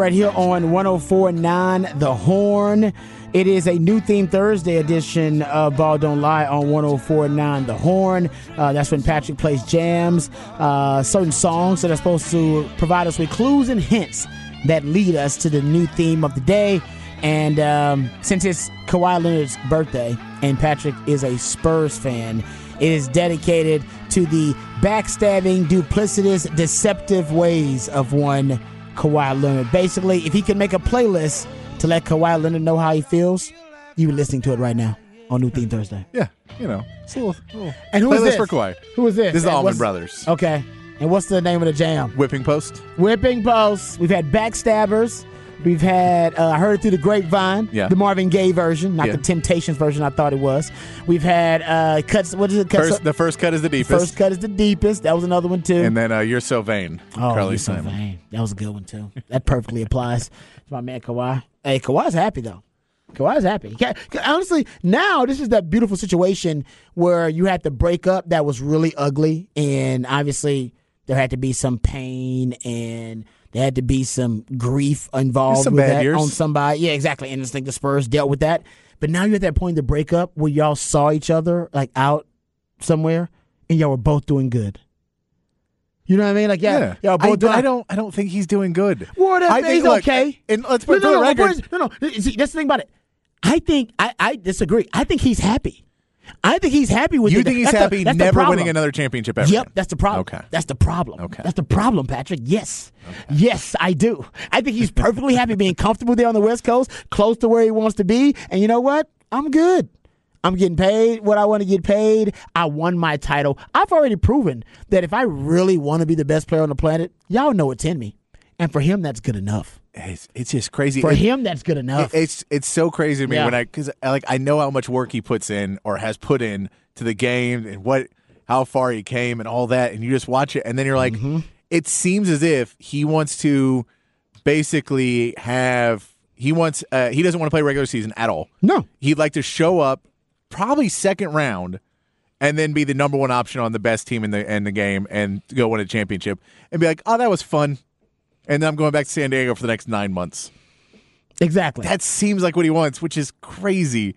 Right here on 1049 The Horn. It is a new theme Thursday edition of Ball Don't Lie on 1049 The Horn. Uh, that's when Patrick plays jams, uh, certain songs that are supposed to provide us with clues and hints that lead us to the new theme of the day. And um, since it's Kawhi Leonard's birthday and Patrick is a Spurs fan, it is dedicated to the backstabbing, duplicitous, deceptive ways of one Kawhi Leonard. Basically, if he can make a playlist to let Kawhi Leonard know how he feels, you're listening to it right now on New Theme Thursday. Yeah, you know, it's a little, little And who is this? for Kawhi. Who is this? This is the And what's- Brothers. Okay. And what's the name of the jam? Whipping Post. Whipping Post. We've had Backstabbers. We've had, uh, I heard it through the grapevine, Yeah. the Marvin Gaye version, not Yeah. the Temptations version I thought it was. We've had uh, cuts, what is it? Cuts First, the first cut is the deepest, First cut is the deepest. That was another one too. and then uh, you're so vain, oh, Carly you're so Simon. vain. That was a good one too. That perfectly applies to my man Kawhi. Hey, Kawhi's happy though. Kawhi's happy. Honestly, now this is that beautiful situation where you had to break up that was really ugly, and obviously there had to be some pain and there had to be some grief involved Some with that years. on somebody. Yeah, exactly. And I think the Spurs dealt with that. But now you're at that point in the breakup where y'all saw each other like out somewhere, and y'all were both doing good. You know what I mean? Like, yeah, y'all both I, doing. I don't. I don't think he's doing good. Well, that's, I think, he's look, okay. And let's put no, no, the no, record. no, no. See, that's the thing about it. I think I, I disagree. I think he's happy. I think he's happy with You it. think he's That's happy never winning another championship ever? Yep, that's the problem. Okay. That's the problem. Okay. That's the problem, Patrick. Yes. Yes, I do. I think he's perfectly happy being comfortable there on the West Coast, close to where he wants to be. And you know what? I'm good. I'm getting paid what I want to get paid. I won my title. I've already proven that if I really want to be the best player on the planet, y'all know it's in me. And for him, that's good enough. It's, it's just crazy. For It- him, that's good enough. It- It's it's so crazy to me Yeah. when I because like I know how much work he puts in or has put in to the game and what how far he came and all that, and you just watch it and then you're like, Mm-hmm. it seems as if he wants to basically have he wants uh, he doesn't want to play regular season at all. no. He'd like to show up probably second round and then be the number one option on the best team in the in the game and go win a championship and be like, oh, that was fun. And then I'm going back to San Diego for the next nine months. Exactly. That seems like what he wants, which is crazy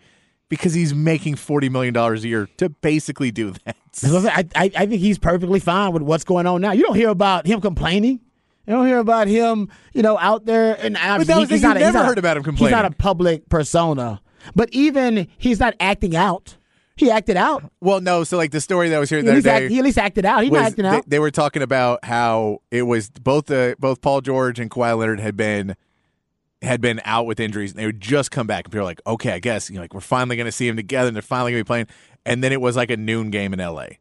because he's making forty million dollars a year to basically do that. I, I, I think he's perfectly fine with what's going on now. You don't hear about him complaining. You don't hear about him, you know, out there and But that was the he's not a- he's not heard about him complaining. He's not a public persona, but even he's not acting out. He acted out. Well, no. So like the story that was here the He other day. act, he at least acted out. He's not acting they, out. they were talking about how it was both the both Paul George and Kawhi Leonard had been had been out with injuries and they would just come back and people were like, okay, I guess you know, like we're finally going to see them together and they're finally going to be playing. And then it was like a noon game in L.A.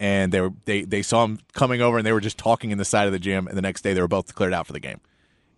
And they were they they saw him coming over and they were just talking in the side of the gym. And the next day they were both cleared out for the game.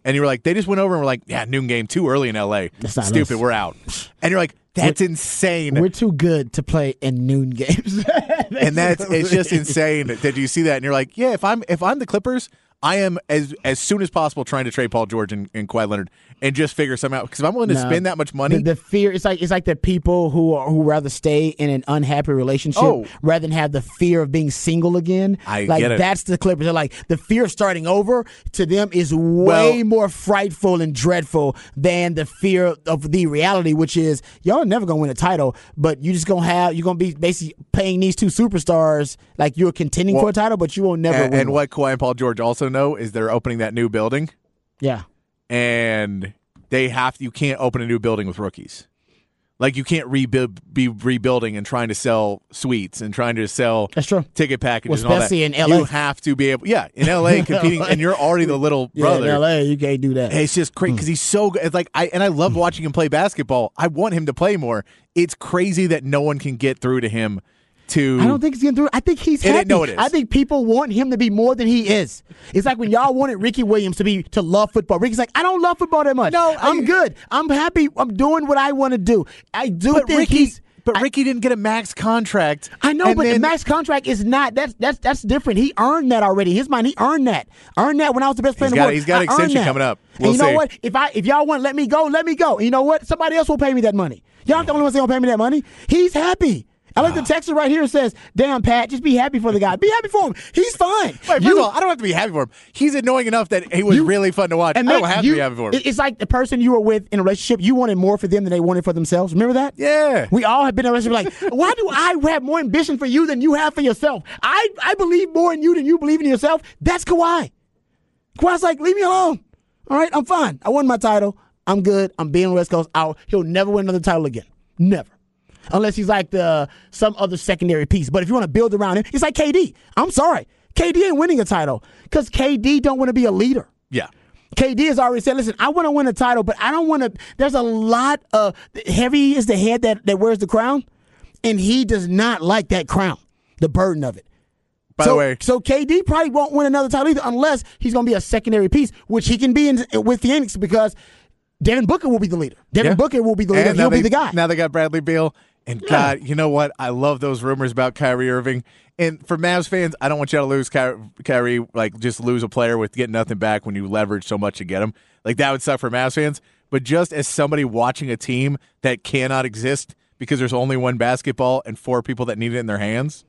And you were like, they just went over and were like, yeah, noon game too early in L.A. That's not Stupid, us. we're out. And you're like, that's insane. We're too good to play in noon games. and that's it's just insane that you see that and you're like yeah if i'm if i'm the clippers I am as as soon as possible trying to trade Paul George and, and Kawhi Leonard and just figure something out because if I'm willing to No. spend that much money, The, the fear it's like it's like the people who are, who rather stay in an unhappy relationship Oh. rather than have the fear of being single again. I like get it. that's the Clippers. They're like the fear of starting over to them is way Well- more frightful and dreadful than the fear of the reality, which is y'all are never gonna win a title, but you just gonna have you're gonna be basically paying these two superstars like you're contending Well, for a title, but you won't never and, win. and what Kawhi and Paul George also know is they're opening that new building, Yeah. and they have you can't open a new building with rookies. Like you can't rebuild, be rebuilding and trying to sell suites and trying to sell That's true. ticket packages Well, and all that. especially in LA. You have to be able, yeah, in LA competing, and you're already the little brother. Yeah, in LA, you can't do that. And It's just crazy hmm. because he's so good. It's like I and I love hmm. watching him play basketball. I want him to play more. It's crazy that no one can get through to him. To I don't think he's getting through. I think he's It happy. no, it is. I think people want him to be more than he is. It's like when y'all wanted Ricky Williams to be to love football. Ricky's like, I don't love football that much. No, I'm I- good. I'm happy. I'm doing what I want to do. I do But think Ricky, he's. but I- Ricky didn't get a max contract. I know, and but the max contract is not. That's that's that's different. He earned that already. His mind, he earned that. Earned that when I was the best player in the got- world. he's got I an extension coming up. We'll you know see. what? If I if y'all want to let me go, let me go. And you know what? Somebody else will pay me that money. Y'all the only ones that gonna pay me that money. He's happy. I like the text right here says, "Damn, Pat, just be happy for the guy. Be happy for him. He's fine." Wait, first You- of all, I don't have to be happy for him. He's annoying enough that he was You- really fun to watch. I and don't have you- to be happy for him. It's like the person you were with in a relationship. You wanted more for them than they wanted for themselves. Remember that? Yeah. We all have been in a relationship like, why do I have more ambition for you than you have for yourself? I, I believe more in you than you believe in yourself. That's Kawhi. Kawhi's like, leave me alone. All right, I'm fine. I won my title. I'm good. I'm being West Coast. I'll, he'll never win another title again. Never. Unless he's like the some other secondary piece. But if you want to build around him, he's like KD. I'm sorry. KD ain't winning a title because KD don't want to be a leader. yeah. KD has already said, listen, I want to win a title, but I don't want to. There's a lot of heavy is the head that, that wears the crown, and he does not like that crown, the burden of it. By so, the way, so KD probably won't win another title either, unless he's going to be a secondary piece, which he can be in, with Phoenix because Devin Booker will be the leader. Devin Yeah. Booker will be the leader. And He'll be they- the guy. Now they got Bradley Beal. And God, you know what? I love those rumors about Kyrie Irving. And for Mavs fans, I don't want you to lose Ky- Kyrie, like just lose a player with getting nothing back when you leverage so much to get him. Like that would suck for Mavs fans. But just as somebody watching a team that cannot exist because there's only one basketball and four people that need it in their hands,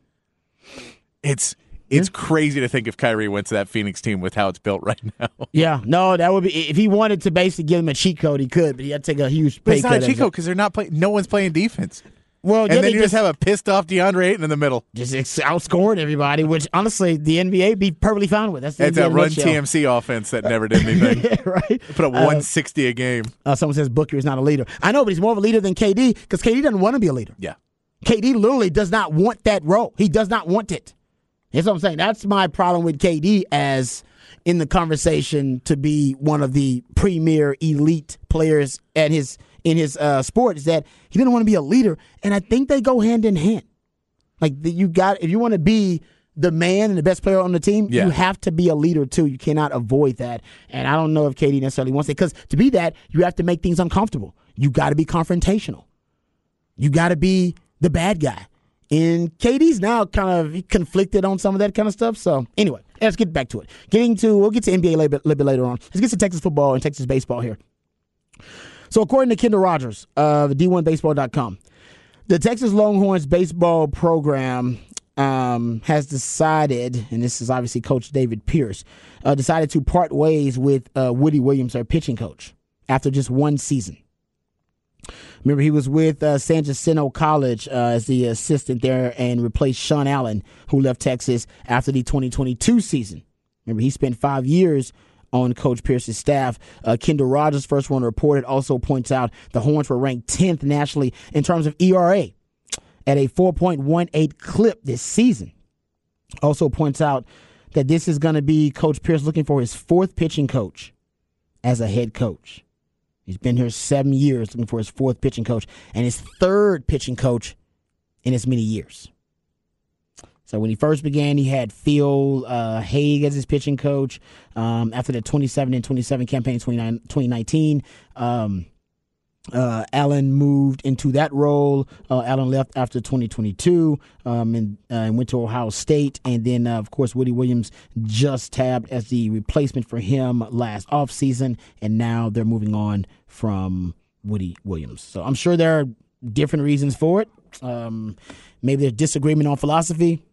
it's it's crazy to think if Kyrie went to that Phoenix team with how it's built right now. yeah, no, that would be if he wanted to basically give him a cheat code, he could, but he had to take a huge But pay it's not cut a cheat code because they're not playing. No one's playing defense. Well, And yeah, then you just have a pissed off DeAndre Ayton in the middle. just outscoring everybody, which honestly the NBA be perfectly fine with. That's the It's NBA a run nutshell. TMC offense that never did anything. right? Put up Uh, 160 a game. Uh, someone says Booker is not a leader. I know, but he's more of a leader than KD because KD doesn't want to be a leader. Yeah. KD literally does not want that role. He does not want it. That's what I'm saying. That's my problem with KD as in the conversation to be one of the premier elite players at his in his uh, sport is that he didn't want to be a leader, and I think they go hand in hand. Like the, you got if you want to be the man and the best player on the team, Yeah. you have to be a leader too. You cannot avoid that. And I don't know if KD necessarily wants it because to be that, you have to make things uncomfortable. You got to be confrontational. You got to be the bad guy. And KD's now kind of conflicted on some of that kind of stuff. So anyway, let's get back to it. Getting to we'll get to NBA a little bit, little bit later on. Let's get to Texas football and Texas baseball here. So according to Kendall Rogers of D1Baseball.com, the Texas Longhorns baseball program um, has decided, and this is obviously Coach David Pierce, uh, decided to part ways with uh, Woody Williams, their pitching coach, after just one season. Remember, he was with uh, San Jacinto College uh, as the assistant there and replaced Sean Allen, who left Texas after the 2022 season. Remember, he spent five years on Coach Pierce's staff. Uh, Kendall Rogers, first one reported, also points out the Horns were ranked 10th nationally in terms of ERA at a 4.18 clip this season. Also points out that this is going to be Coach Pierce looking for his fourth pitching coach as a head coach. He's been here seven years looking for his fourth pitching coach and his third pitching coach in as many years. So when he first began, he had Phil uh, Haig as his pitching coach. Um, after the 27 and 27 campaign in 2019, um, Uh, Allen moved into that role. Uh, Allen left after 2022 um, and, uh, and, went to Ohio State. And then, uh, of course, Woody Williams just tabbed as the replacement for him last offseason. And now they're moving on from Woody Williams. So I'm sure there are different reasons for it. Um, maybe there's disagreement on philosophy.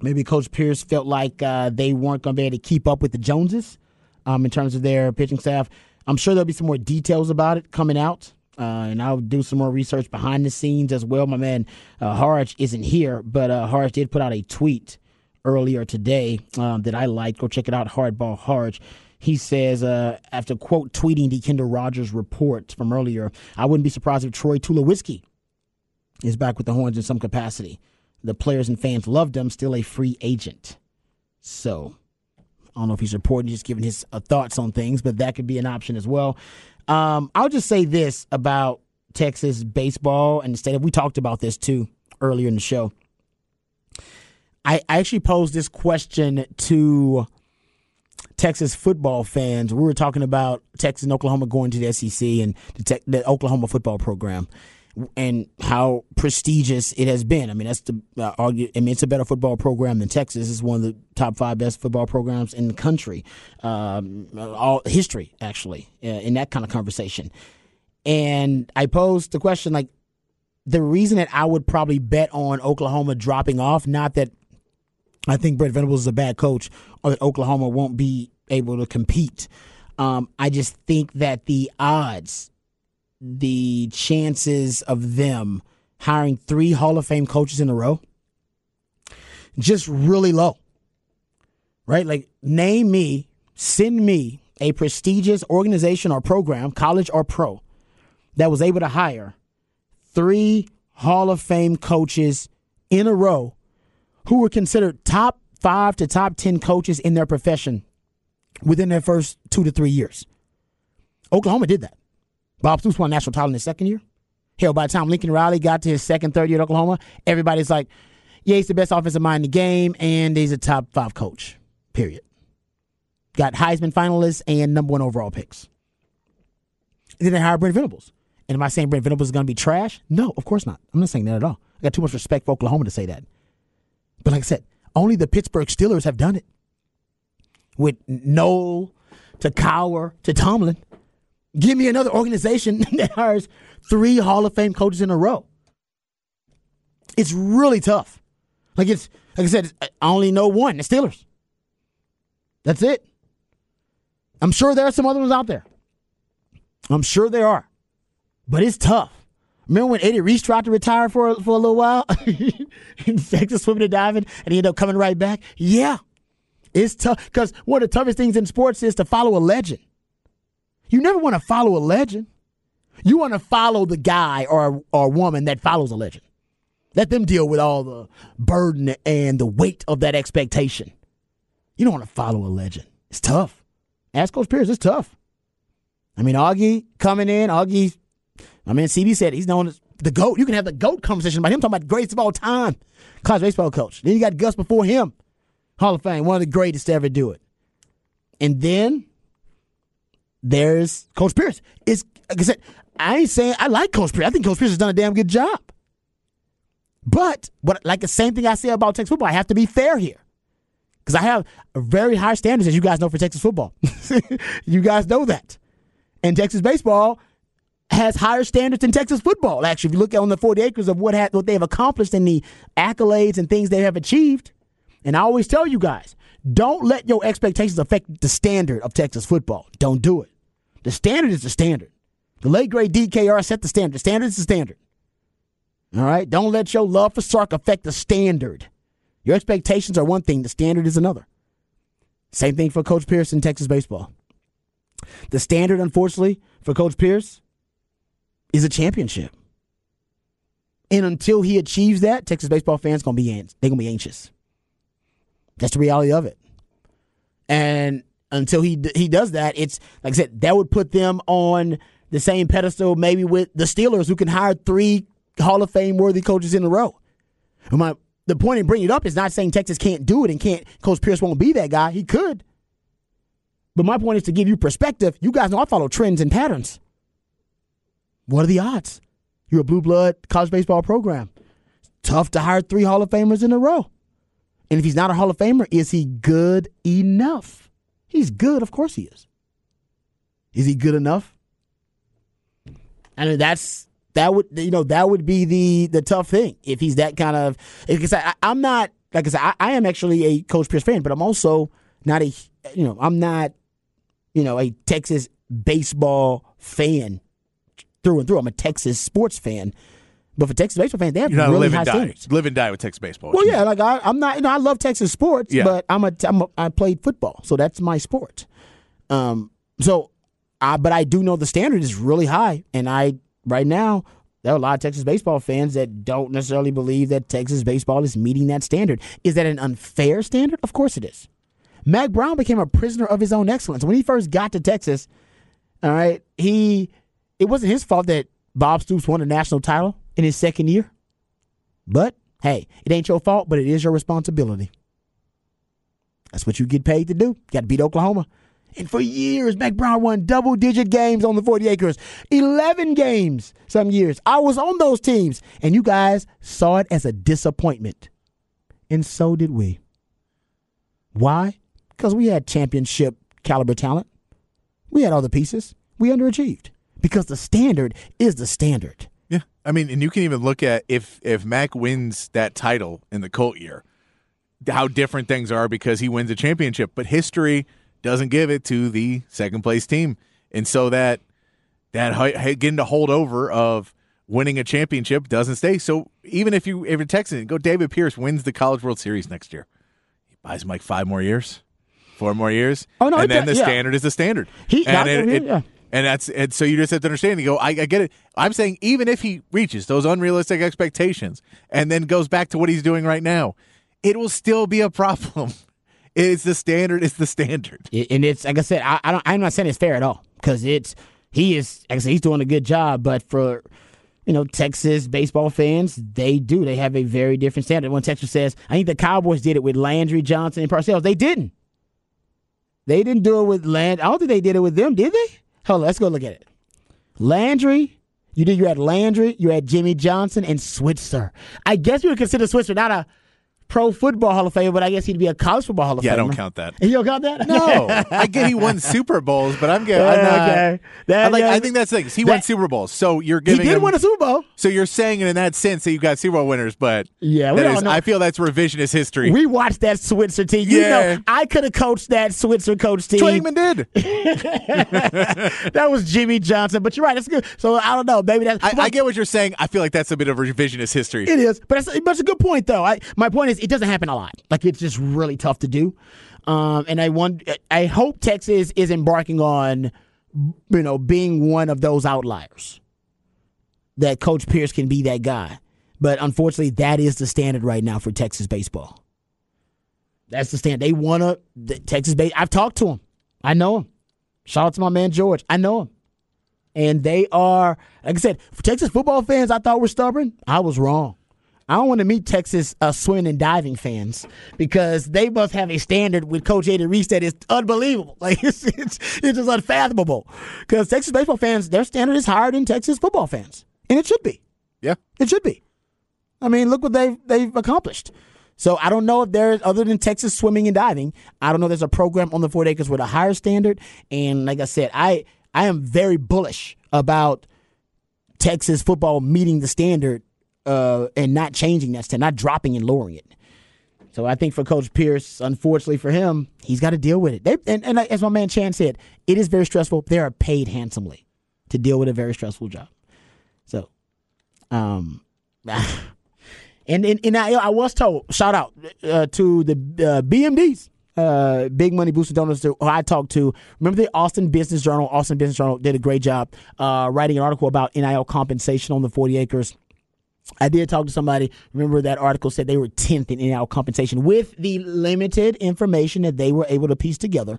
Maybe Coach Pierce felt like uh, they weren't going to be able to keep up with the Joneses um, in terms of their pitching staff. I'm sure there'll be some more details about it coming out. Uh, and I'll do some more research behind the scenes as well. My man uh, Harge isn't here, but uh, Harge did put out a tweet earlier today um, that I liked. Go check it out, Hardball Harge. He says, uh, after quote tweeting the Kendall Rogers report from earlier, I wouldn't be surprised if Troy Tulowitzki is back with the Horns in some capacity. The players and fans loved him, still a free agent. So I don't know if he's reporting, just giving his uh, thoughts on things, but that could be an option as well. Um, I'll just say this about Texas baseball and the state of. We talked about this too earlier in the show. I, I actually posed this question to Texas football fans. We were talking about Texas and Oklahoma going to the SEC and the, te- the Oklahoma football program and how prestigious it has been. I mean, that's the uh, argue. I mean, it's a better football program than Texas. It's one of the top five best football programs in the country, um, all history actually, uh, in that kind of conversation. And I posed the question like, the reason that I would probably bet on Oklahoma dropping off, not that I think Brent Venables is a bad coach or that Oklahoma won't be able to compete. Um, I just think that the odds the chances of them hiring three Hall of Fame coaches in a row just really low. Right? Like, name me, send me a prestigious organization or program, college or pro, that was able to hire three Hall of Fame coaches in a row who were considered top five to top 10 coaches in their profession within their first two to three years. Oklahoma did that. Bob Stoops won national title in his second year. Hell, by the time Lincoln Riley got to his second, third year at Oklahoma, everybody's like, yeah, he's the best offensive mind in the game, and he's a top five coach, period. Got Heisman finalists and number one overall picks. And then they hired Brent Venables. And am I saying Brent Venables is going to be trash? No, of course not. I'm not saying that at all. I got too much respect for Oklahoma to say that. But like I said, only the Pittsburgh Steelers have done it. With Noll to Cowher to Tomlin. Give me another organization that hires three Hall of Fame coaches in a row. It's really tough. Like it's like I said, I only know one, the Steelers. That's it. I'm sure there are some other ones out there. I'm sure there are. But it's tough. Remember when Eddie Reese tried to retire for for a little while in Texas swimming and diving, and he ended up coming right back? Yeah, it's tough because one of the toughest things in sports is to follow a legend. You never want to follow a legend. You want to follow the guy or or woman that follows a legend. Let them deal with all the burden and the weight of that expectation. You don't want to follow a legend. It's tough. Ask Coach Pierce, it's tough. I mean, Augie coming in, Augie, I mean, CB said he's known as the GOAT. You can have the GOAT conversation about him talking about greatest of all time. College baseball coach. Then you got Gus before him. Hall of Fame, one of the greatest to ever do it. And then there's Coach Pierce. It's like I said, I ain't saying I like Coach Pierce. I think Coach Pierce has done a damn good job. But what like the same thing I say about Texas football, I have to be fair here. Because I have very high standards, as you guys know, for Texas football. you guys know that. And Texas baseball has higher standards than Texas football. Actually, if you look at on the 40 acres of what, ha- what they have accomplished and the accolades and things they have achieved, and I always tell you guys, don't let your expectations affect the standard of Texas football. Don't do it. The standard is the standard. The late great DKR set the standard. The standard is the standard. All right? Don't let your love for Sark affect the standard. Your expectations are one thing, the standard is another. Same thing for Coach Pierce in Texas baseball. The standard, unfortunately, for Coach Pierce is a championship. And until he achieves that, Texas baseball fans gonna be they're gonna be anxious. That's the reality of it. And until he he does that, it's like I said, that would put them on the same pedestal maybe with the Steelers, who can hire three Hall of Fame worthy coaches in a row. My the point in bringing it up is not saying Texas can't do it and can't Coach Pierce won't be that guy. He could. But my point is to give you perspective. You guys know I follow trends and patterns. what are the odds? You're a blue blood college baseball program. Tough to hire three Hall of Famers in a row. And if he's not a Hall of Famer, is he good enough? He's good, of course he is. Is he good enough? I mean, that's that would you know that would be the the tough thing if he's that kind of. Because I, I'm not like I said, I, I am actually a Coach Pierce fan, but I'm also not a you know I'm not you know a Texas baseball fan through and through. I'm a Texas sports fan. But for Texas baseball fans, they have not really live high and die. standards. Live and die with Texas baseball. Well, yeah, like I, I'm not. You know, I love Texas sports, Yeah. but I'm a, I'm a. I played football, so that's my sport. Um. So, I but I do know the standard is really high, and I right now there are a lot of Texas baseball fans that don't necessarily believe that Texas baseball is meeting that standard. Is that an unfair standard? Of course it is. Mack Brown became a prisoner of his own excellence when he first got to Texas. All right, he it wasn't his fault that Bob Stoops won a national title in his second year. But hey, it ain't your fault, but it is your responsibility. That's what you get paid to do. Got to beat Oklahoma. And for years, Mack Brown won double digit games on the 40 acres. 11 games some years. I was on those teams, and you guys saw it as a disappointment. And so did we. Why? Because we had championship caliber talent. We had all the pieces. We underachieved. Because the standard is the standard. Yeah, I mean, and you can even look at if if Mack wins that title in the Colt year, how different things are because he wins a championship. But history doesn't give it to the second place team, and so that that getting to hold over of winning a championship doesn't stay. So even if you if you're Texan, go David Pierce wins the College World Series next year, he buys him like five more years, four more years. Oh, no, and then does- the yeah. standard is the standard. He- and it- it- yeah. And that's and so you just have to understand. You go, I, I get it. I'm saying even if he reaches those unrealistic expectations and then goes back to what he's doing right now, it will still be a problem. It's the standard. It's the standard. And it's like I said, I, I don't. I'm not saying it's fair at all because it's he is. Like I said, he's doing a good job. But for you know Texas baseball fans, they do. They have a very different standard. When Texas says, I think the Cowboys did it with Landry Johnson and Parcells. They didn't. They didn't do it with Land. I don't think they did it with them, did they? Hold on, let's go look at it. Landry. You did. You had Landry. You had Jimmy Johnson and Switzer. I guess you would consider Switzer not a pro football Hall of Famer, but I guess he'd be a college football Hall of fame. Yeah, I don't count that. You don't count that? No, I get he won Super Bowls, but I'm getting. I'm not, Okay. That- I like. yeah. I think that's the thing. He won Super Bowls, so you're He giving. did him, win a Super Bowl. So you're saying in that sense that you've got Super Bowl winners, but Yeah, we that don't is- know. I feel that's revisionist history. We watched that Switzer team. You Yeah. know, I could have coached that Switzer coach team. Troy did. that was Jimmy Johnson. But you're right. That's good. So I don't know. Maybe that's. I, I get what you're saying. I feel like that's a bit of revisionist history. It is, but that's, but it's a good point though. I, my point is, it doesn't happen a lot. Like it's just really tough to do. Um, and I want, I hope Texas is embarking on, you know, being one of those outliers. That Coach Pierce can be that guy, but unfortunately, that is the standard right now for Texas baseball. That's the standard. They want to the Texas base. I've talked to him. I know him. Shout out to my man George. I know him. And they are, like I said, Texas football fans, I thought were stubborn. I was wrong. I don't want to meet Texas uh, swimming and diving fans because they must have a standard with Coach Eddie Reese that is unbelievable. Like it's it's, it's just unfathomable. Because Texas baseball fans, their standard is higher than Texas football fans, and it should be. Yeah. It should be. I mean, look what they've they've accomplished. So I don't know if there's other than Texas swimming and diving. I don't know if there's a program on the Fort Acres with a higher standard. And like I said, I I am very bullish about Texas football meeting the standard uh, and not changing that standard, not dropping and lowering it. So I think for Coach Pierce, unfortunately for him, he's got to deal with it. They, and, and as my man Chan said, it is very stressful. They are paid handsomely to deal with a very stressful job. So, um, and and, and I, I was told shout out uh, to the uh, BMDs, uh, Big Money Booster Donors, who I talked to. Remember the Austin Business Journal? Austin Business Journal did a great job uh, writing an article about NIL compensation on the 40 acres. I did talk to somebody. Remember that article said they were 10th in NIL compensation with the limited information that they were able to piece together.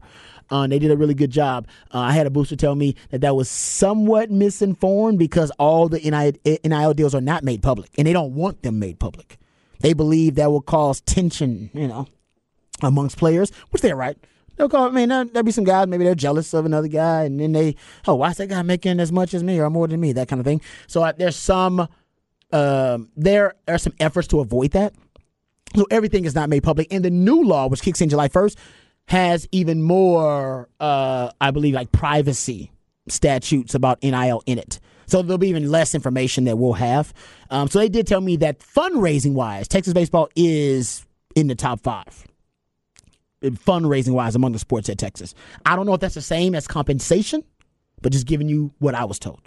Uh, they did a really good job. Uh, I had a booster tell me that that was somewhat misinformed because all the NIL, NIL deals are not made public, and they don't want them made public. They believe that will cause tension, you know, amongst players, which they're right. They'll call. I mean, there, there'll be some guys. Maybe they're jealous of another guy, and then they, oh, why is that guy making as much as me or more than me? That kind of thing. So uh, there's some, um, there are some efforts to avoid that. So everything is not made public. And the new law, which kicks in July 1st, has even more, uh, I believe, like privacy statutes about NIL in it. So there'll be even less information that we'll have. Um, so they did tell me that fundraising wise, Texas baseball is in the top five. Fundraising wise, among the sports at Texas. I don't know if that's the same as compensation, but just giving you what I was told.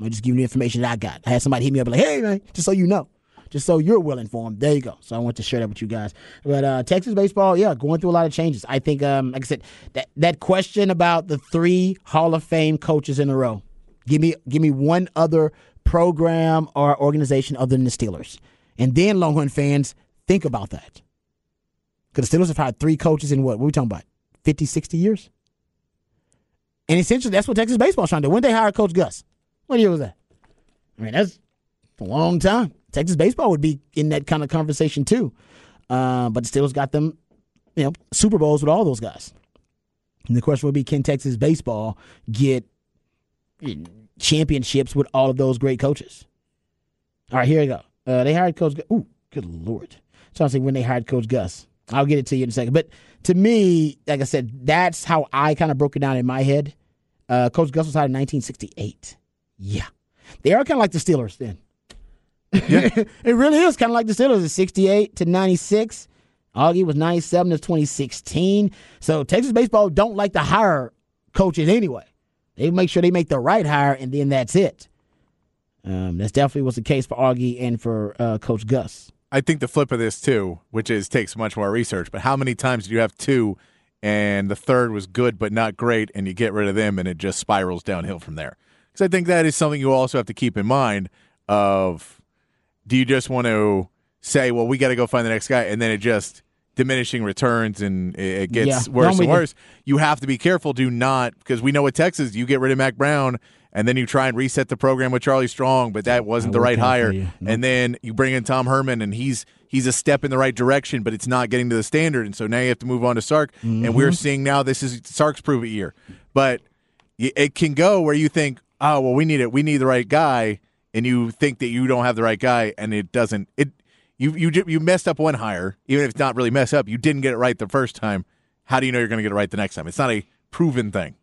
I'm just giving you the information that I got. I had somebody hit me up like, hey, man, just so you know just so you're well informed. There you go. So I want to share that with you guys. But uh, Texas baseball, yeah, going through a lot of changes. I think, um, like I said, that that question about the three Hall of Fame coaches in a row. Give me give me one other program or organization other than the Steelers, and then Longhorn fans think about that. Because the Steelers have had three coaches in what? What are we talking about? 50, 60 years? And essentially, that's what Texas baseball is trying to do. When they hired Coach Gus? What year was that? I mean, that's a long time. Texas baseball would be in that kind of conversation too. Uh, but the Steelers got them, you know, Super Bowls with all those guys. And the question would be, can Texas baseball get championships with all of those great coaches? All right, here we go. Uh, they hired Coach. Gus. Ooh, good lord! So to say when they hired Coach Gus. I'll get it to you in a second. But to me, like I said, that's how I kind of broke it down in my head. Uh, Coach Gus was hired in 1968. Yeah, they are kind of like the Steelers then. Yeah. it really is kind of like the Steelers. It's 68 to 96. Augie was 97 to 2016. So Texas baseball don't like to hire coaches anyway. They make sure they make the right hire, and then that's it. Um, that's definitely was the case for Augie and for uh, Coach Gus. I think the flip of this too, which is takes much more research. But how many times do you have two, and the third was good but not great, and you get rid of them, and it just spirals downhill from there? Because I think that is something you also have to keep in mind. Of do you just want to say, well, we got to go find the next guy, and then it just diminishing returns and it gets yeah, worse and worse. You have to be careful. Do not because we know with Texas, you get rid of Mack Brown and then you try and reset the program with Charlie Strong, but that wasn't the right hire. Nope. And then you bring in Tom Herman, and he's he's a step in the right direction, but it's not getting to the standard. And so now you have to move on to Sark. Mm-hmm. And we're mm-hmm. seeing now this is Sark's prove it year, but it can go where you think, oh well, we need it. We need the right guy and you think that you don't have the right guy, and it doesn't. It you you you messed up one hire, even if it's not really messed up. You didn't get it right the first time. How do you know you're going to get it right the next time? It's not a proven thing.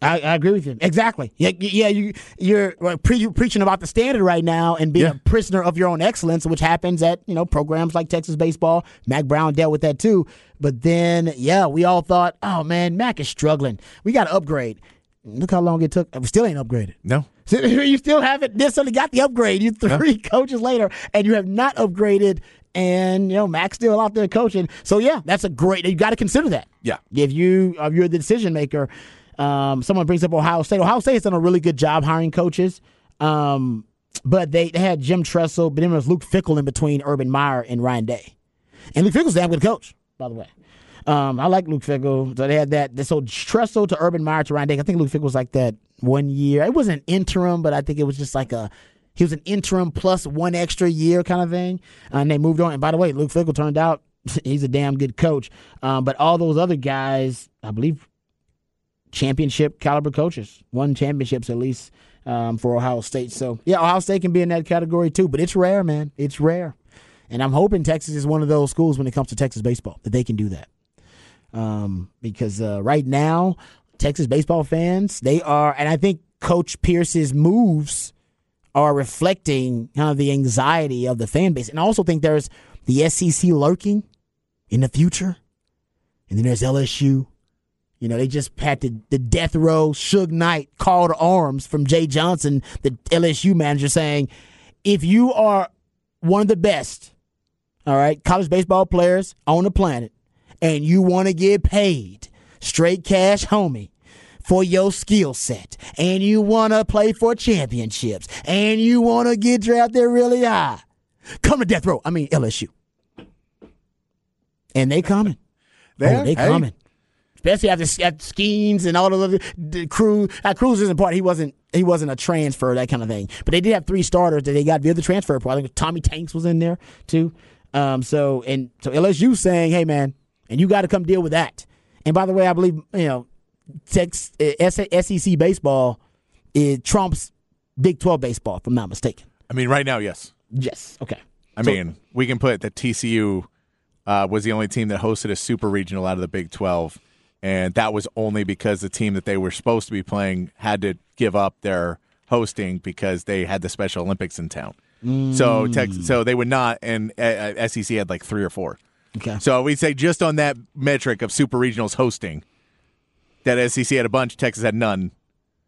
I, I, agree with you exactly. Yeah, yeah. You you're pre- preaching about the standard right now and being yeah. a prisoner of your own excellence, which happens at you know programs like Texas baseball. Mack Brown dealt with that too. But then, yeah, we all thought, oh man, Mack is struggling. We got to upgrade. Look how long it took. We still ain't upgraded. No. you still haven't necessarily got the upgrade. You three yeah. coaches later, and you have not upgraded. And you know Mack's still out there coaching. So yeah, that's a great. You got to consider that. Yeah. If you if you're the decision maker, um, someone brings up Ohio State. Ohio State has done a really good job hiring coaches. Um, but they, they had Jim Tressel, but then there was Luke Fickell in between Urban Meyer and Ryan Day. And Luke Fickell's a damn good coach, by the way. Um, I like Luke Fickell. So they had that. So Tressel to Urban Meyer to Ryan Day. I think Luke Fickell was like that one year. It wasn't interim, but I think it was just like a he was an interim plus one extra year kind of thing. And they moved on. And by the way, Luke Fickell turned out he's a damn good coach. Um, but all those other guys, I believe, championship caliber coaches, won championships at least um, for Ohio State. So yeah, Ohio State can be in that category too. But it's rare, man. It's rare. And I'm hoping Texas is one of those schools when it comes to Texas baseball that they can do that um, because uh, right now Texas baseball fans they are, and I think Coach Pierce's moves are reflecting kind of the anxiety of the fan base, and I also think there's the SEC lurking in the future, and then there's LSU. You know, they just had the, the death row Suge Knight call to arms from Jay Johnson, the LSU manager, saying, if you are one of the best, all right, college baseball players on the planet, and you want to get paid straight cash, homie, for your skill set, and you want to play for championships, and you want to get drafted really high, come to death row. I mean LSU, and they coming. they oh, they hey. coming. Especially after, after Skenes and all the other the crew. Uh, Crews isn't part. He wasn't. He wasn't a transfer that kind of thing. But they did have three starters that they got via the transfer. part. I think Tommy Tanks was in there too. Um, so and so LSU saying, "Hey man, and you got to come deal with that. And by the way, I believe you know, Tex, uh, SEC baseball it trumps Big Twelve baseball, if I'm not mistaken. I mean, right now, yes. Yes. Okay. I So- mean, we can put that TCU uh, was the only team that hosted a super regional out of the Big 12, and that was only because the team that they were supposed to be playing had to give up their hosting because they had the Special Olympics in town. So, Tex- so they would not, and uh, uh, SEC had like three or four. Okay. So we'd say just on that metric of super regionals hosting, that SEC had a bunch, Texas had none.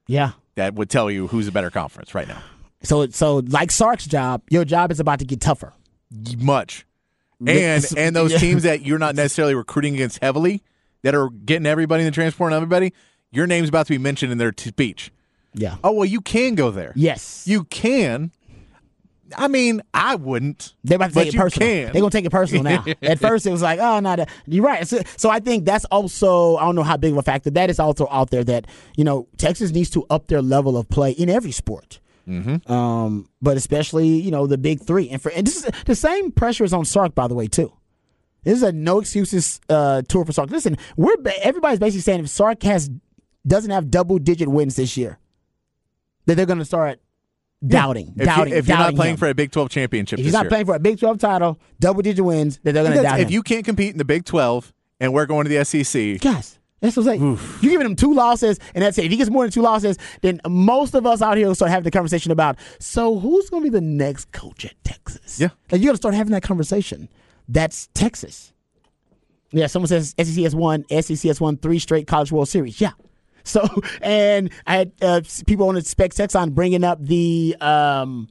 Yeah. That would tell you who's a better conference right now. So so like Sark's job, your job is about to get tougher. much. And and those yeah. teams that you're not necessarily recruiting against heavily, that are getting everybody in the transport and everybody, your name's about to be mentioned in their t- speech. Yeah. Oh well, you can go there. Yes. you can. I mean, I wouldn't. They're about to take it personal. Can. They're gonna take it personal now. At first, it was like, oh, no, that- you're right. So, so I think that's also I don't know how big of a factor that is also out there that you know Texas needs to up their level of play in every sport. Mm-hmm. Um, but especially you know the big three, and for and this is the same pressure is on Sark by the way too. This is a no excuses uh, tour for Sark. Listen, we're everybody's basically saying if Sark has doesn't have double digit wins this year, that they're gonna start doubting, if, doubting. you, if you're not playing him. for a Big 12 championship, If he's not year. playing for a Big 12 title, double digit wins, then they're going to doubt if him. you can't compete in the Big 12 and we're going to the SEC, Guys, that's what I'm saying. You're giving him two losses, and that's it. If he gets more than two losses, then most of us out here will start having the conversation about, so who's going to be the next coach at Texas? Yeah. Like, you got to start having that conversation. That's Texas. Yeah, someone says SEC has won, SEC has won three straight College World Series. Yeah. So, and I had uh, people on the Spec Text on bringing up the um,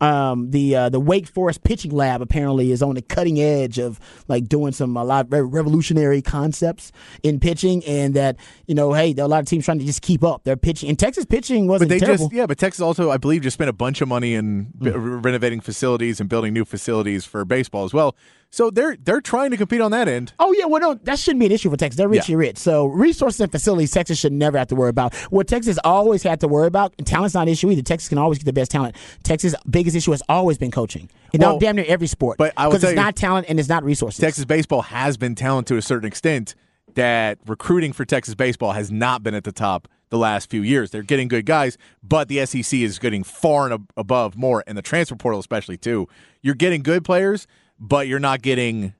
um, the uh, the Wake Forest pitching lab apparently is on the cutting edge of like doing some a lot of very revolutionary concepts in pitching, and that you know, hey, there are a lot of teams trying to just keep up their pitching. And Texas pitching wasn't But they terrible. just yeah, but Texas also I believe just spent a bunch of money in b- renovating facilities and building new facilities for baseball as well. So they're they're trying to compete on that end. Oh yeah, well no, that shouldn't be an issue for Texas. They're rich, Yeah. rich. So resources and facilities, Texas should never have to worry about. What Texas always had to worry about, and talent's not an issue either. Texas can always get the best talent. Texas' biggest issue has always been coaching. In Well, damn near every sport. but I because it's you- not talent and it's not resources. Texas baseball has been talented to a certain extent that recruiting for Texas baseball has not been at the top the last few years. They're getting good guys, but the SEC is getting far and ab- above more, and the transfer portal especially too. You're getting good players, but you're not getting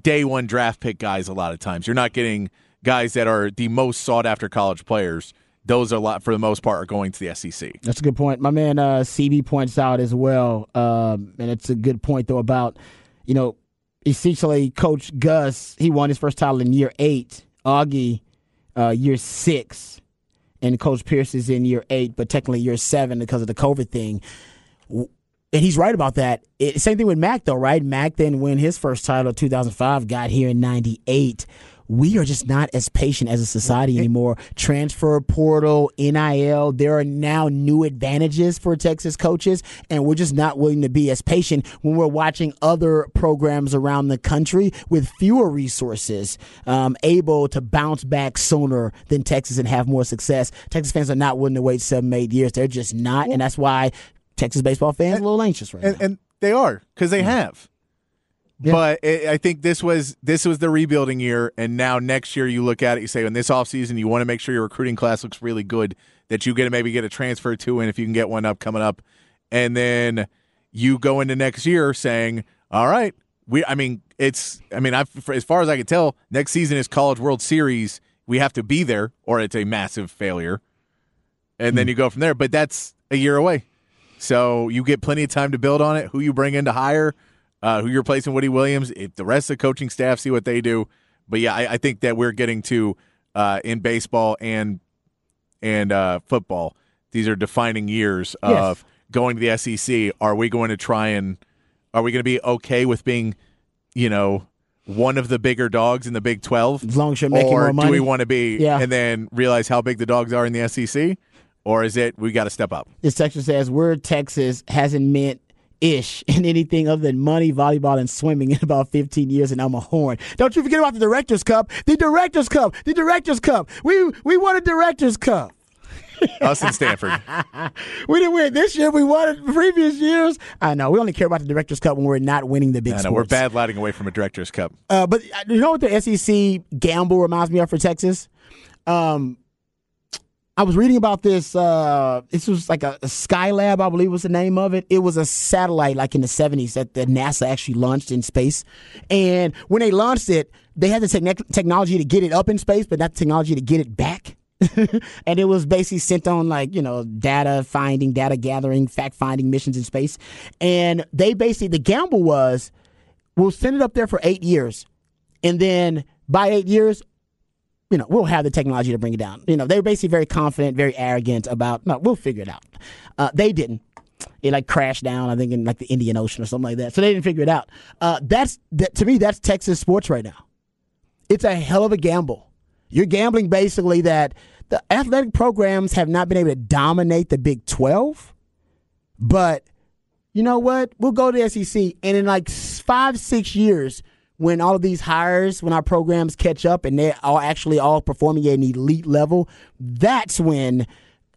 day one draft pick guys a lot of times. You're not getting guys that are the most sought after college players. Those are a lot for the most part are going to the SEC. That's a good point. My man uh, CB points out as well, um, and it's a good point though about you know essentially Coach Gus. He won his first title in year eight. Augie, uh, year six, and Coach Pierce is in year eight, but technically year seven because of the COVID thing. And he's right about that. It, same thing with Mack though, right? Mack then win his first title in 2005, got here in 98. We are just not as patient as a society anymore. Transfer portal, NIL, there are now new advantages for Texas coaches, and we're just not willing to be as patient when we're watching other programs around the country with fewer resources, um, able to bounce back sooner than Texas and have more success. Texas fans are not willing to wait seven, eight years. They're just not, and that's why Texas baseball fans are a little anxious right and, now. and they are because they have. Yeah. But it, I think this was this was the rebuilding year, and now next year you look at it, you say in this offseason you want to make sure your recruiting class looks really good, that you get to maybe get a transfer to, and if you can get one up coming up, and then you go into next year saying, all right, we. I mean, it's. I mean, I've, for, as far as I can tell, next season is College World Series. We have to be there, or it's a massive failure, and then hmm. you go from there. But that's a year away. So you get plenty of time to build on it. Who you bring in to hire, uh, who you're replacing Woody Williams, if the rest of the coaching staff see what they do. But yeah, I, I think that we're getting to uh, in baseball and and uh, football. These are defining years of going to the SEC. Are we going to try and are we going to be okay with being, you know, one of the bigger dogs in the Big Twelve? As long as you're making or more do we want to be Yeah. and then realize how big the dogs are in the SEC? Or is it we got to step up? This Texas says we're Texas hasn't meant ish in anything other than money, volleyball, and swimming in about 15 years, and I'm a horn. Don't you forget about the Directors Cup. The Directors Cup. The Directors Cup. We we won a Directors Cup. Us and Stanford. we didn't win this year. We won it previous years. I know. We only care about the Directors Cup when we're not winning the big I know, sports. we're bad lighting away from a Directors Cup. Uh, but uh, you know what the SEC gamble reminds me of for Texas? Um, I was reading about this. Uh, this was like a, a Skylab, I believe was the name of it. It was a satellite like in the 70s that, that NASA actually launched in space. And when they launched it, they had the techn technology to get it up in space, but not the technology to get it back. and it was basically sent on like you know data finding data gathering fact finding missions in space and they basically the gamble was we'll send it up there for eight years and then by eight years you know we'll have the technology to bring it down. You know they were basically very confident very arrogant about no we'll figure it out. Uh, they didn't. It like crashed down i think in like the indian ocean or something like that. So they didn't figure it out. Uh, that's that to me that's texas sports right now. It's a hell of a gamble. You're gambling basically that the athletic programs have not been able to dominate the Big 12, but you know what? We'll go to SEC, and in like five, six years, when all of these hires, when our programs catch up and they're all actually all performing at an elite level, that's when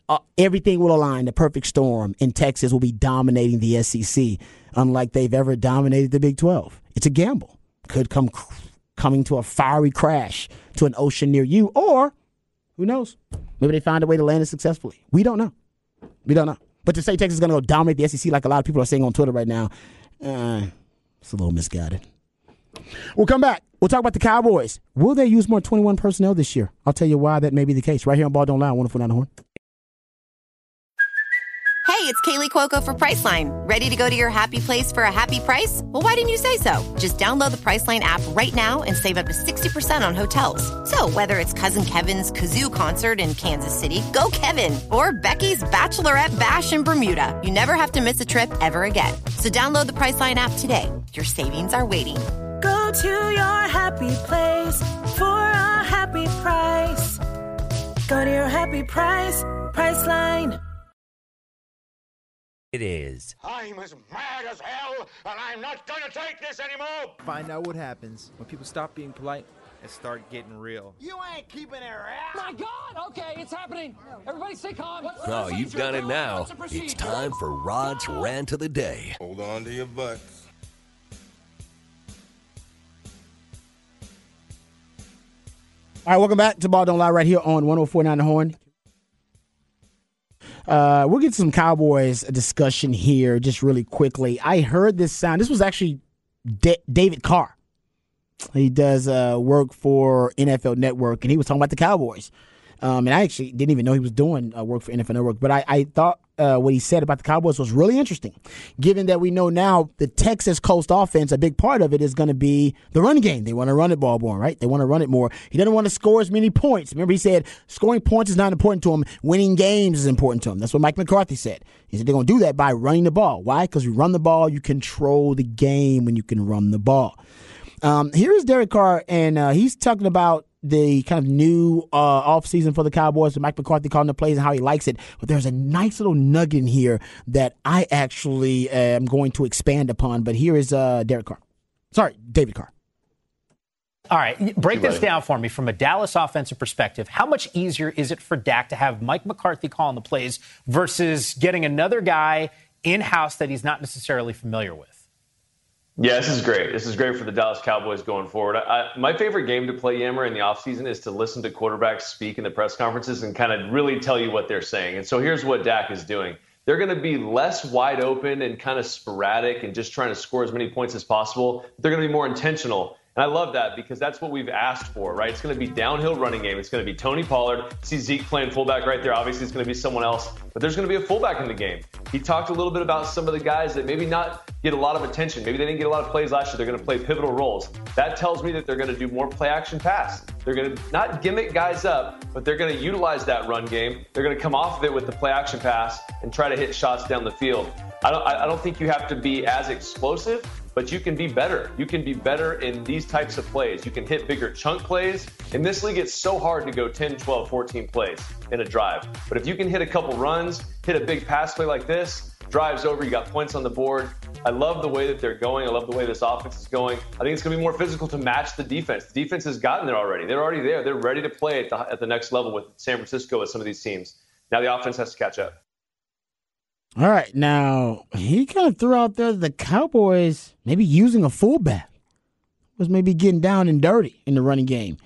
uh, everything will align. The perfect storm in Texas will be dominating the SEC, unlike they've ever dominated the Big 12. It's a gamble. Could come coming to a fiery crash to an ocean near you, or who knows? Maybe they find a way to land it successfully. We don't know. We don't know. But to say Texas is going to go dominate the SEC like a lot of people are saying on Twitter right now, uh, it's a little misguided. We'll come back. We'll talk about the Cowboys. Will they use more 21 personnel this year? I'll tell you why that may be the case right here on Ball Don't Lie, Wonderful Down the Horn. Hey, it's Kaley Cuoco for Priceline. Ready to go to your happy place for a happy price? Well, why didn't you say so? Just download the Priceline app right now and save up to 60% on hotels. So, whether it's Cousin Kevin's Kazoo concert in Kansas City, go Kevin, or Becky's Bachelorette Bash in Bermuda, you never have to miss a trip ever again. So, download the Priceline app today. Your savings are waiting. Go to your happy place for a happy price. Go to your happy price, Priceline. It is. I'm as mad as hell, and I'm not gonna take this anymore! Find out what happens when people stop being polite and start getting real. You ain't keeping it around! My God! Okay, it's happening. Everybody stay calm. What's Oh, you've done it now. It's time for Rod's rant of the day. Hold on to your butts. All right, welcome back to Ball Don't Lie right here on 1049 The Horn. Uh, we'll get some Cowboys discussion here just really quickly. I heard this sound. This was actually D- David Carr. He does uh, work for NFL Network, and he was talking about the Cowboys. Um, and I actually didn't even know he was doing uh, work for NFL Network, but I, I thought uh, what he said about the Cowboys was really interesting, given that we know now the Texas Coast offense, a big part of it is going to be the run game. They want to run it ball more, right? They want to run it more. He doesn't want to score as many points. Remember, he said scoring points is not important to him. Winning games is important to him. That's what Mike McCarthy said. He said they're going to do that by running the ball. Why? Because you run the ball, you control the game when you can run the ball. Um, here is Derek Carr, and uh, he's talking about the kind of new uh, offseason for the Cowboys and Mike McCarthy calling the plays and how he likes it. But there's a nice little nugget in here that I actually am going to expand upon. But here is uh, Derek Carr. Sorry, David Carr. All right, break this down for me from a Dallas offensive perspective. How much easier is it for Dak to have Mike McCarthy calling the plays versus getting another guy in house that he's not necessarily familiar with? Yeah, this is great. This is great for the Dallas Cowboys going forward. I, my favorite game to play Yammer in the offseason is to listen to quarterbacks speak in the press conferences and kind of really tell you what they're saying. And so here's what Dak is doing. They're going to be less wide open and kind of sporadic and just trying to score as many points as possible. They're going to be more intentional. And I love that because that's what we've asked for, right? It's going to be downhill running game. It's going to be Tony Pollard. See Zeke playing fullback right there. Obviously, it's going to be someone else, but there's going to be a fullback in the game. He talked a little bit about some of the guys that maybe not get a lot of attention. Maybe they didn't get a lot of plays last year. They're going to play pivotal roles. That tells me that they're going to do more play action pass. They're going to not gimmick guys up, but they're going to utilize that run game. They're going to come off of it with the play action pass and try to hit shots down the field. I don't, I don't think you have to be as explosive, but you can be better. You can be better in these types of plays. You can hit bigger chunk plays. In this league, it's so hard to go 10, 12, 14 plays in a drive. But if you can hit a couple runs, hit a big pass play like this, drives over, you got points on the board. I love the way that they're going. I love the way this offense is going. I think it's going to be more physical to match the defense. The defense has gotten there already. They're already there. They're ready to play at the, at the next level with San Francisco with some of these teams. Now the offense has to catch up. All right, now he kind of threw out there the Cowboys maybe using a fullback was maybe getting down and dirty in the running game.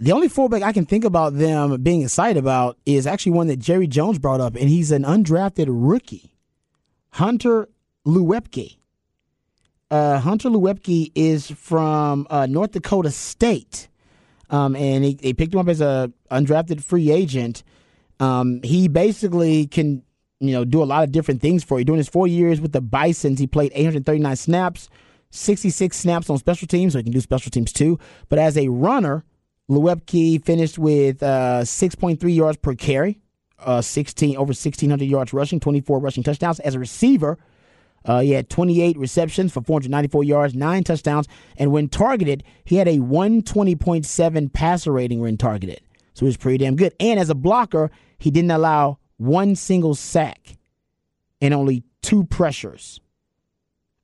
The only fullback I can think about them being excited about is actually one that Jerry Jones brought up, and he's an undrafted rookie, Hunter Luepke. Uh, Hunter Luepke is from uh, North Dakota State, um, and he, they picked him up as a undrafted free agent. Um, he basically can you know, do a lot of different things for you. During his four years with the Bisons, he played 839 snaps, 66 snaps on special teams, so he can do special teams too. But as a runner, Luepke finished with uh, 6.3 yards per carry, uh, 16 over 1,600 yards rushing, 24 rushing touchdowns. As a receiver, uh, he had 28 receptions for 494 yards, nine touchdowns, and when targeted, he had a 120.7 passer rating when targeted. So he was pretty damn good. And as a blocker, he didn't allow one single sack and only two pressures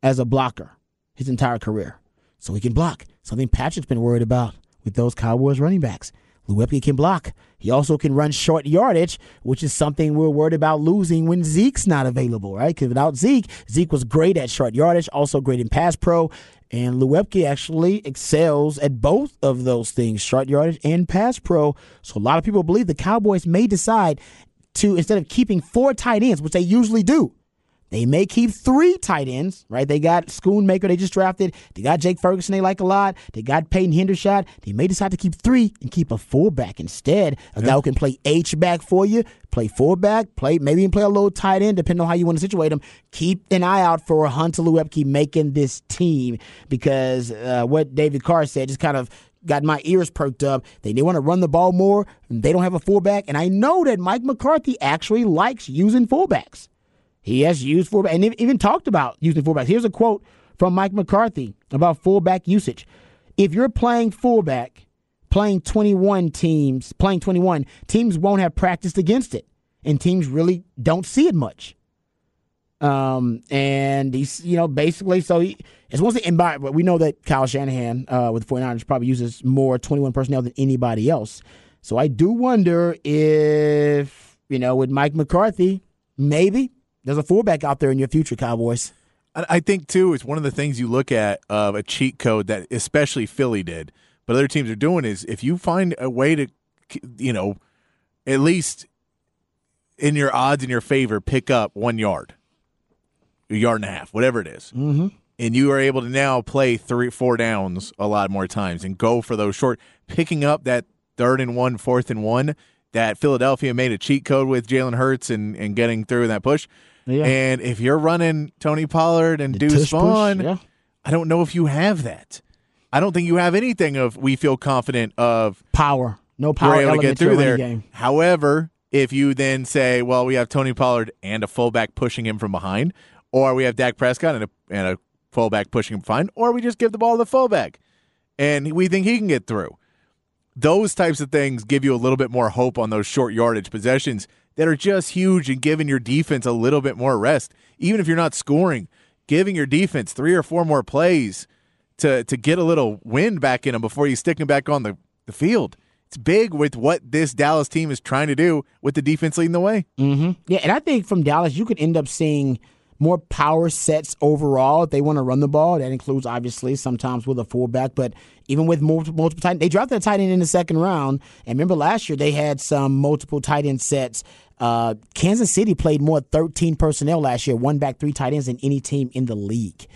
as a blocker his entire career. So he can block, something Patrick's been worried about with those Cowboys running backs. Luepke can block. He also can run short yardage, which is something we're worried about losing when Zeke's not available, right? Because without Zeke, Zeke was great at short yardage, also great in pass pro. And Luepke actually excels at both of those things, short yardage and pass pro. So a lot of people believe the Cowboys may decide to instead of keeping four tight ends, which they usually do, they may keep three tight ends, right? They got Schoonmaker they just drafted. They got Jake Ferguson they like a lot. They got Peyton Hendershot. They may decide to keep three and keep a fullback instead. A yeah. guy who can play H back for you, play fullback, play maybe even play a little tight end, depending on how you want to situate them. Keep an eye out for Hunter Luepke making this team because uh, what David Carr said just kind of got my ears perked up. They, they want to run the ball more. They don't have a fullback. And I know that Mike McCarthy actually likes using fullbacks. He has used fullback and even talked about using fullbacks. Here's a quote from Mike McCarthy about fullback usage. If you're playing fullback, playing 21 teams, playing 21, teams won't have practiced against it. And teams really don't see it much. Um, and he's, you know, basically, so he, it's one thing, but we know that Kyle Shanahan uh, with the 49ers probably uses more 21 personnel than anybody else. So I do wonder if, you know, with Mike McCarthy, maybe there's a fullback out there in your future, Cowboys. I think, too, it's one of the things you look at of a cheat code that especially Philly did, but other teams are doing is if you find a way to, you know, at least in your odds in your favor, pick up one yard a yard and a half, whatever it is. Mm-hmm. And you are able to now play three, four downs a lot more times and go for those short, picking up that third and one, fourth and one that Philadelphia made a cheat code with Jalen Hurts and, and getting through that push. Yeah. And if you're running Tony Pollard and the Deuce Vaughn, yeah. I don't know if you have that. I don't think you have anything of we feel confident of power. No power able to get through there. Game. However, if you then say, well, we have Tony Pollard and a fullback pushing him from behind, or we have Dak Prescott and a, and a fullback pushing him fine, or we just give the ball to the fullback and we think he can get through. Those types of things give you a little bit more hope on those short yardage possessions that are just huge and giving your defense a little bit more rest. Even if you're not scoring, giving your defense three or four more plays to to get a little wind back in them before you stick them back on the, the field. It's big with what this Dallas team is trying to do with the defense leading the way. Mm-hmm. Yeah, and I think from Dallas, you could end up seeing – more power sets overall if they want to run the ball. That includes obviously sometimes with a fullback, but even with multiple, multiple tight, they drafted a tight end in the second round. And remember last year they had some multiple tight end sets. Uh, Kansas City played more 13 personnel last year, one back, three tight ends than any team in the league.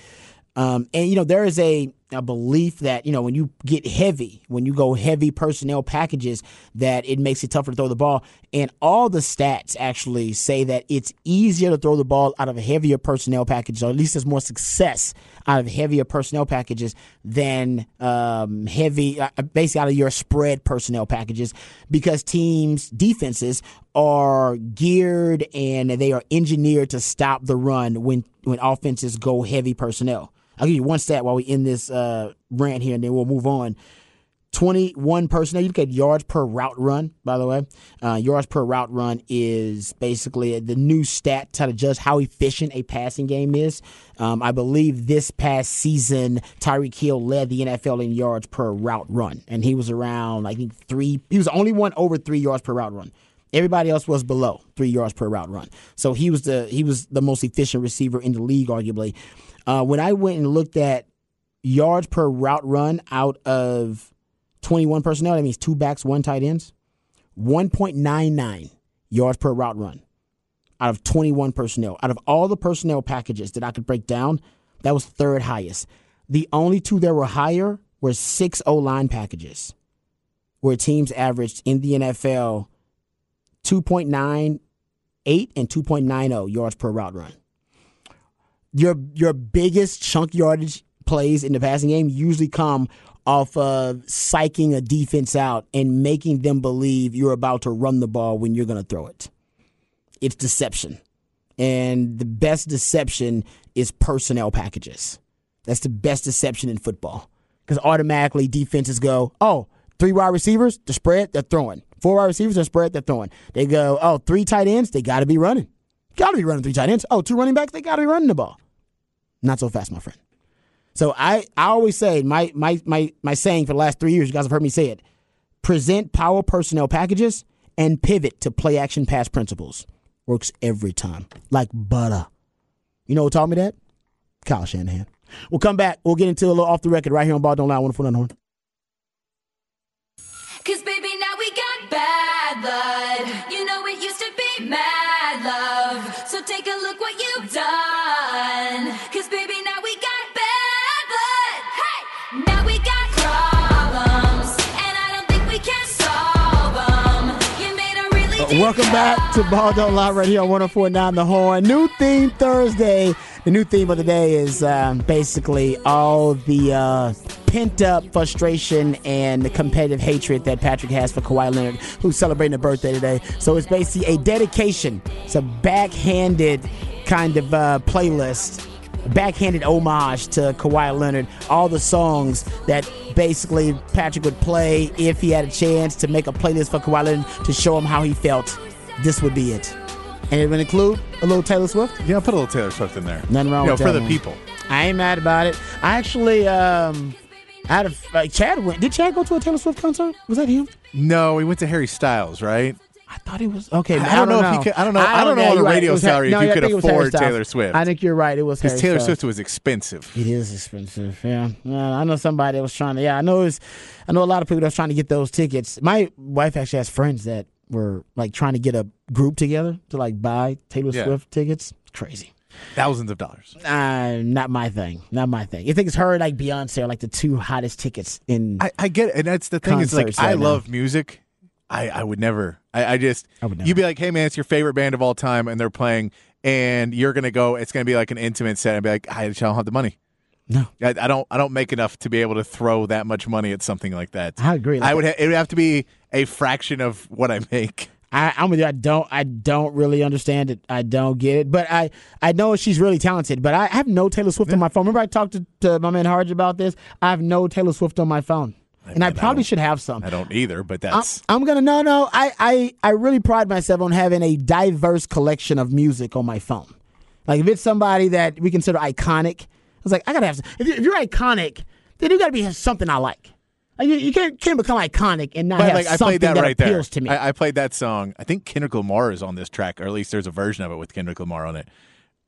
Um, and you know there is a a belief that you know when you get heavy, when you go heavy personnel packages, that it makes it tougher to throw the ball. And all the stats actually say that it's easier to throw the ball out of a heavier personnel package, or at least there's more success out of heavier personnel packages than um, heavy, uh, basically out of your spread personnel packages, because teams' defenses are geared and they are engineered to stop the run when when offenses go heavy personnel. I'll give you one stat while we end this uh, rant here, and then we'll move on. 21 personnel. You look at yards per route run, by the way. Uh, yards per route run is basically the new stat to judge how efficient a passing game is. Um, I believe this past season, Tyreek Hill led the NFL in yards per route run, and he was around, I think, three. He was the only one over three yards per route run. Everybody else was below three yards per route run. So he was the he was the most efficient receiver in the league, arguably. Uh, when I went and looked at yards per route run out of 21 personnel, that means two backs, one tight ends, 1.99 yards per route run out of 21 personnel. Out of all the personnel packages that I could break down, that was third highest. The only two that were higher were six O line packages, where teams averaged in the NFL 2.98 and 2.90 yards per route run. Your your biggest chunk yardage plays in the passing game usually come off of psyching a defense out and making them believe you're about to run the ball when you're going to throw it. It's deception. And the best deception is personnel packages. That's the best deception in football. Because automatically defenses go, oh, three wide receivers, the spread, they're throwing. Four wide receivers, they're spread, they're throwing. They go, oh, three tight ends, they got to be running. Got to be running three tight ends. Oh, two running backs, they got to be running the ball. Not so fast, my friend. So I, I always say my, my my my saying for the last three years, you guys have heard me say it. Present power personnel packages and pivot to play action pass principles. Works every time. Like butter. You know who taught me that? Kyle Shanahan. We'll come back. We'll get into a little off the record right here on Ball Don't Lie, Wonderful Horn. Blood. You know it used to be mad love. So take a look what you've done. Cause baby, now we got Welcome back to Ball Don't Lie right here on 1049 The Horn. New theme Thursday. The new theme of the day is um, basically all the uh, pent up frustration and the competitive hatred that Patrick has for Kawhi Leonard, who's celebrating a birthday today. So it's basically a dedication. It's a backhanded kind of uh, playlist backhanded homage to Kawhi Leonard. All the songs that basically Patrick would play if he had a chance to make a playlist for Kawhi Leonard to show him how he felt. This would be it. And it would include a little Taylor Swift. Yeah, put a little Taylor Swift in there. Nothing wrong you know, for the people. I ain't mad about it. I actually, um, out of uh, Chad went. Did Chad go to a Taylor Swift concert? Was that him? No, we went to Harry Styles, right? I thought he was okay. I man, don't know if he could- I don't know- I don't know on the radio was salary if you I could afford Taylor Swift. I think you're right. It was Because Taylor. Swift was expensive. It is expensive. Yeah. yeah. I know somebody that was trying to. Yeah, I know. It's. I know a lot of people that was trying to get those tickets. My wife actually has friends that were like trying to get a group together to like buy Taylor Yeah. Swift tickets. Crazy. Thousands of dollars. Uh, not my thing. Not my thing. You think it's her, like Beyonce, are like the two hottest tickets in. I, I get it. And that's the thing is like, Concerts I right now. love music. I, I would never. I, I just. I would never. You'd be like, hey, man, it's your favorite band of all time, and they're playing, and you're going to go, it's going to be like an intimate set, and be like, I don't have the money. No. I, I don't. I don't make enough to be able to throw that much money at something like that. I agree. Like I would. Ha- it would have to be a fraction of what I make. I, I'm with you. I don't. I don't really understand it. I don't get it. But I, I know she's really talented. But I have no Taylor Swift on my phone. Remember, I talked to, to my man Harge about this. I have no Taylor Swift on my phone, and I probably should have some. I don't either. But I'm, that's. I'm gonna no no. I, I I really pride myself on having a diverse collection of music on my phone. Like if it's somebody that we consider iconic, I was like, I gotta have. Some, if, you, you're iconic, then you gotta be something I like. Like, you, you can't can't become iconic and not But have like I something played that, right there. appeals to me. I, I played that song. I think Kendrick Lamar is on this track, or at least there's a version of it with Kendrick Lamar on it.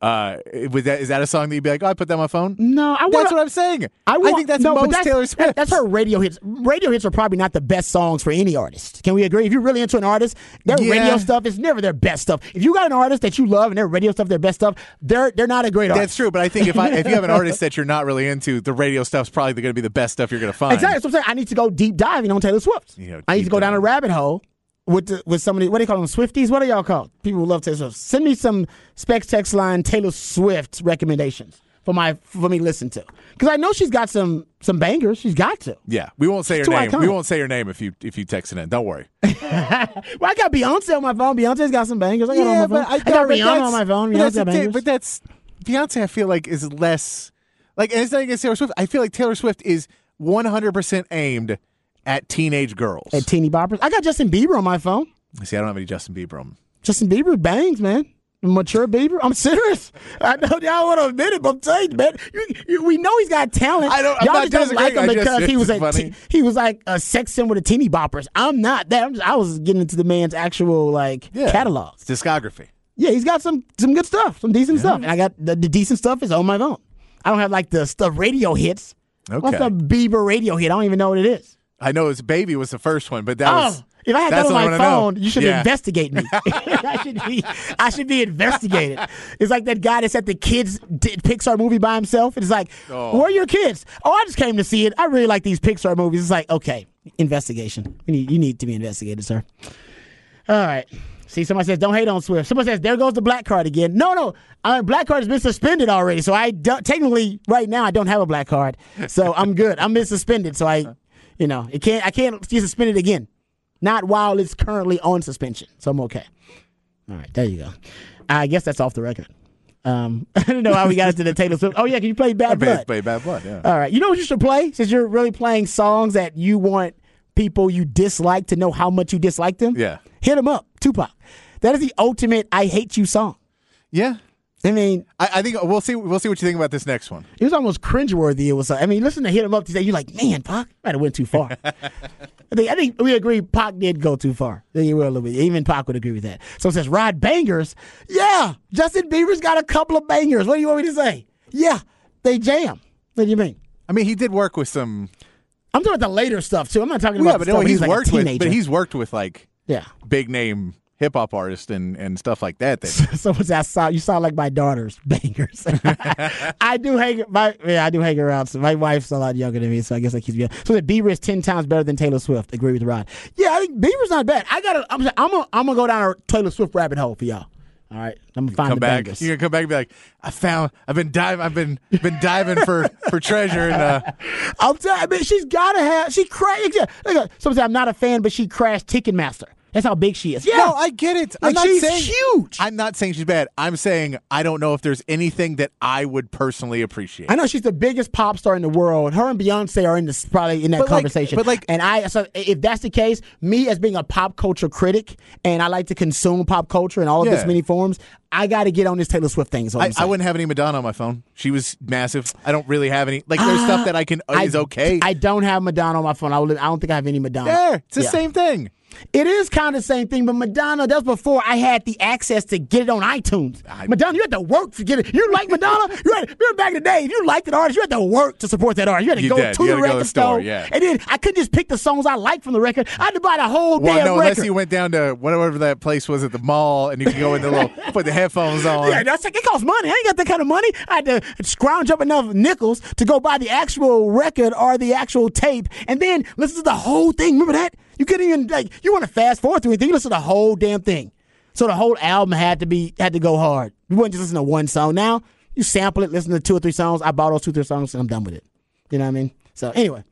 Uh, was that is that a song that you'd be like, oh, I put that on my phone? No, I That's wanna- what I'm saying. I, want, think that's no, most that's, Taylor that- Swift. that's her radio hits. Radio hits are probably not the best songs for any artist. Can we agree? If you're really into an artist, their Yeah. radio stuff is never their best stuff. If you got an artist that you love and their radio stuff their best stuff, they're they're not a great artist. That's true, but I think if I if you have an artist that you're not really into, the radio stuff's probably going to be the best stuff you're going to find. Exactly. That's what I'm saying. I need to go deep diving on Taylor Swift. You know, I need to go down a rabbit hole with the, with somebody. What do you call them? Swifties? What do y'all call? People who love Taylor Swift. Send me some specs text line Taylor Swift recommendations for my for me to listen to because I know she's got some some bangers. She's got to. Yeah, we won't say It's your name. iconic. We won't say your name if you if you text it in. Don't worry. Well, I got Beyonce on my phone. Beyonce's got some bangers. I got her on my phone. I, got no, but Rihanna on my phone. But Rihanna's that's, got bangers. but that's Beyonce. I feel like is less like, and it's not against Taylor Swift. I feel like Taylor Swift is 100 percent aimed at teenage girls. At teeny boppers. I got Justin Bieber on my phone. See, I don't have any Justin Bieber. on. Justin Bieber bangs, man. mature Bieber. I'm serious. I know y'all want to admit it, but I'm telling you, man, you, you, we know he's got talent. I don't- I'm y'all not just don't like him. I just- because he was a te- he was like uh, a sex symbol with the teeny boppers. I'm not that. I'm just, I was getting into the man's actual like Yeah. catalog. Discography. Yeah, he's got some some good stuff, some decent stuff, and I got the, the decent stuff is on my phone. I don't have like the stuff radio hits. Okay. What's a Bieber radio hit? I don't even know what it is. I know his baby was the first one, but that oh, was if I had that on my I phone, you should Yeah. investigate me. I should be, I should be investigated. It's like that guy that's at the kids d- Pixar movie by himself. It's like, Oh. where are your kids? Oh, I just came to see it. I really like these Pixar movies. It's like, okay, investigation. You need, you need to be investigated, sir. All right. See, somebody says, don't hate on Swift. Somebody says, there goes the black card again. No, no. Uh, black card has been suspended already. So I don't, technically, right now, I don't have a black card. So I'm good. I'm been suspended. So I, you know, it can't, I can't get suspended again. Not while it's currently on suspension. So I'm okay. All right. There you go. I guess that's off the record. Um, I don't know how we got into the Taylor Swift. Oh, yeah. Can you play Bad Blood? Play Bad Blood, yeah. All right. You know what you should play? Since you're really playing songs that you want people you dislike to know how much you dislike them. Yeah. Hit them up. Tupac. That is the ultimate I hate you song. Yeah. I mean, I, I think we'll see. We'll see what you think about this next one. it was almost cringeworthy. It was. uh, I mean, listen to hit him up today. You're like, man, Pac might have went too far. I think. I think we agree. Pac did go too far. He will a little bit. Even Pac would agree with that. So it says Rod bangers. Yeah, Justin Bieber's got a couple of bangers. What do you want me to say? Yeah, they jam. What do you mean? I mean, he did work with some. I'm talking about the later stuff too. I'm not talking Yeah, about but the no, he's he was like a worked with. But he's worked with like yeah. big name hip hop artists and and stuff like that. That Someone said, I saw, you sound like my daughter's bangers. I do hang, my, yeah, I do hang around. So my wife's a lot younger than me, so I guess that keeps me. So that Bieber is 10 times better than Taylor Swift. Agree with Rod. Yeah, I think Bieber's not bad. I gotta, I'm, I'm gonna, I'm gonna go down a Taylor Swift rabbit hole for y'all. All right. I'm gonna find come the back. bangers. You're gonna come back and be like, I found. I've been diving. I've been been diving for for treasure. And uh, I'm telling you, she's gotta have, she crashed. Someone said, I'm not a fan, but she crashed Ticketmaster. That's how big she is. Yeah. no, I get it. I'm Like, not she's saying huge. I'm not saying she's bad. I'm saying I don't know if there's anything that I would personally appreciate. I know she's the biggest pop star in the world. Her and Beyonce are in this probably in that But, like- conversation. but, like- and I so if that's the case, me as being a pop culture critic and I like to consume pop culture in all of its many forms, I got to get on this Taylor Swift thing. is I, I'm I saying. wouldn't have any Madonna on my phone. She was massive. I don't really have any. Like there's ah, stuff that I can I- is okay. I don't have Madonna on my phone. I, will, I don't think I have any Madonna. there, it's the Yeah. same thing. It is kind of the same thing, but Madonna, that was before I had the access to get it on iTunes. Madonna, you had to work to get it. You like Madonna? you had, remember back in the day, if you liked an artist, you had to work to support that artist. You had to You go did. to You the to record the store, store. yeah. And then I couldn't just pick the songs I liked from the record. I had to buy the whole Well, damn no, record. unless you went down to whatever that place was at the mall, and you could go in the little put the headphones on. Yeah, that's like it costs money. I ain't got that kind of money. I had to scrounge up enough nickels to go buy the actual record or the actual tape, and then listen to the whole thing. Remember that? You couldn't even like you want to fast forward through anything. You listen to the whole damn thing. So the whole album had to be had to go hard. You wouldn't just listen to one song. Now you sample it, listen to two or three songs. I bought those two or three songs, and I'm done with it. You know what I mean? So anyway.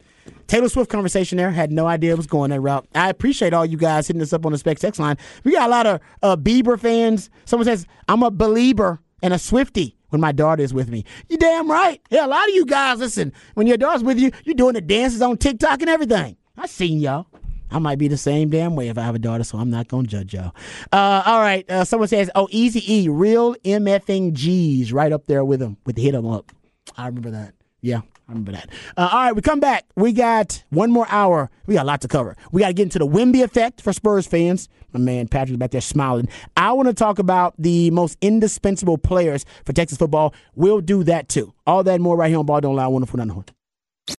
Taylor Swift conversation there. Had no idea it was going that route. I appreciate all you guys hitting us up on the Specs X line. We got a lot of uh, Bieber fans. Someone says, I'm a believer and a Swifty when my daughter is with me. You damn right. Yeah, a lot of you guys, listen, when your daughter's with you, you're doing the dances on TikTok and everything. I seen y'all. I might be the same damn way if I have a daughter, so I'm not gonna judge y'all. Uh, all right. Uh, someone says, "Oh, Easy E, real MFing G's, right up there with him, with the hit 'em up." I remember that. Yeah, I remember that. Uh, all right, we come back. We got one more hour. We got a lot to cover. We got to get into the Wemby effect for Spurs fans. My man Patrick's back there smiling. I want to talk about the most indispensable players for Texas football. We'll do that too. All that more right here on Ball Don't Lie. Wonderful, not.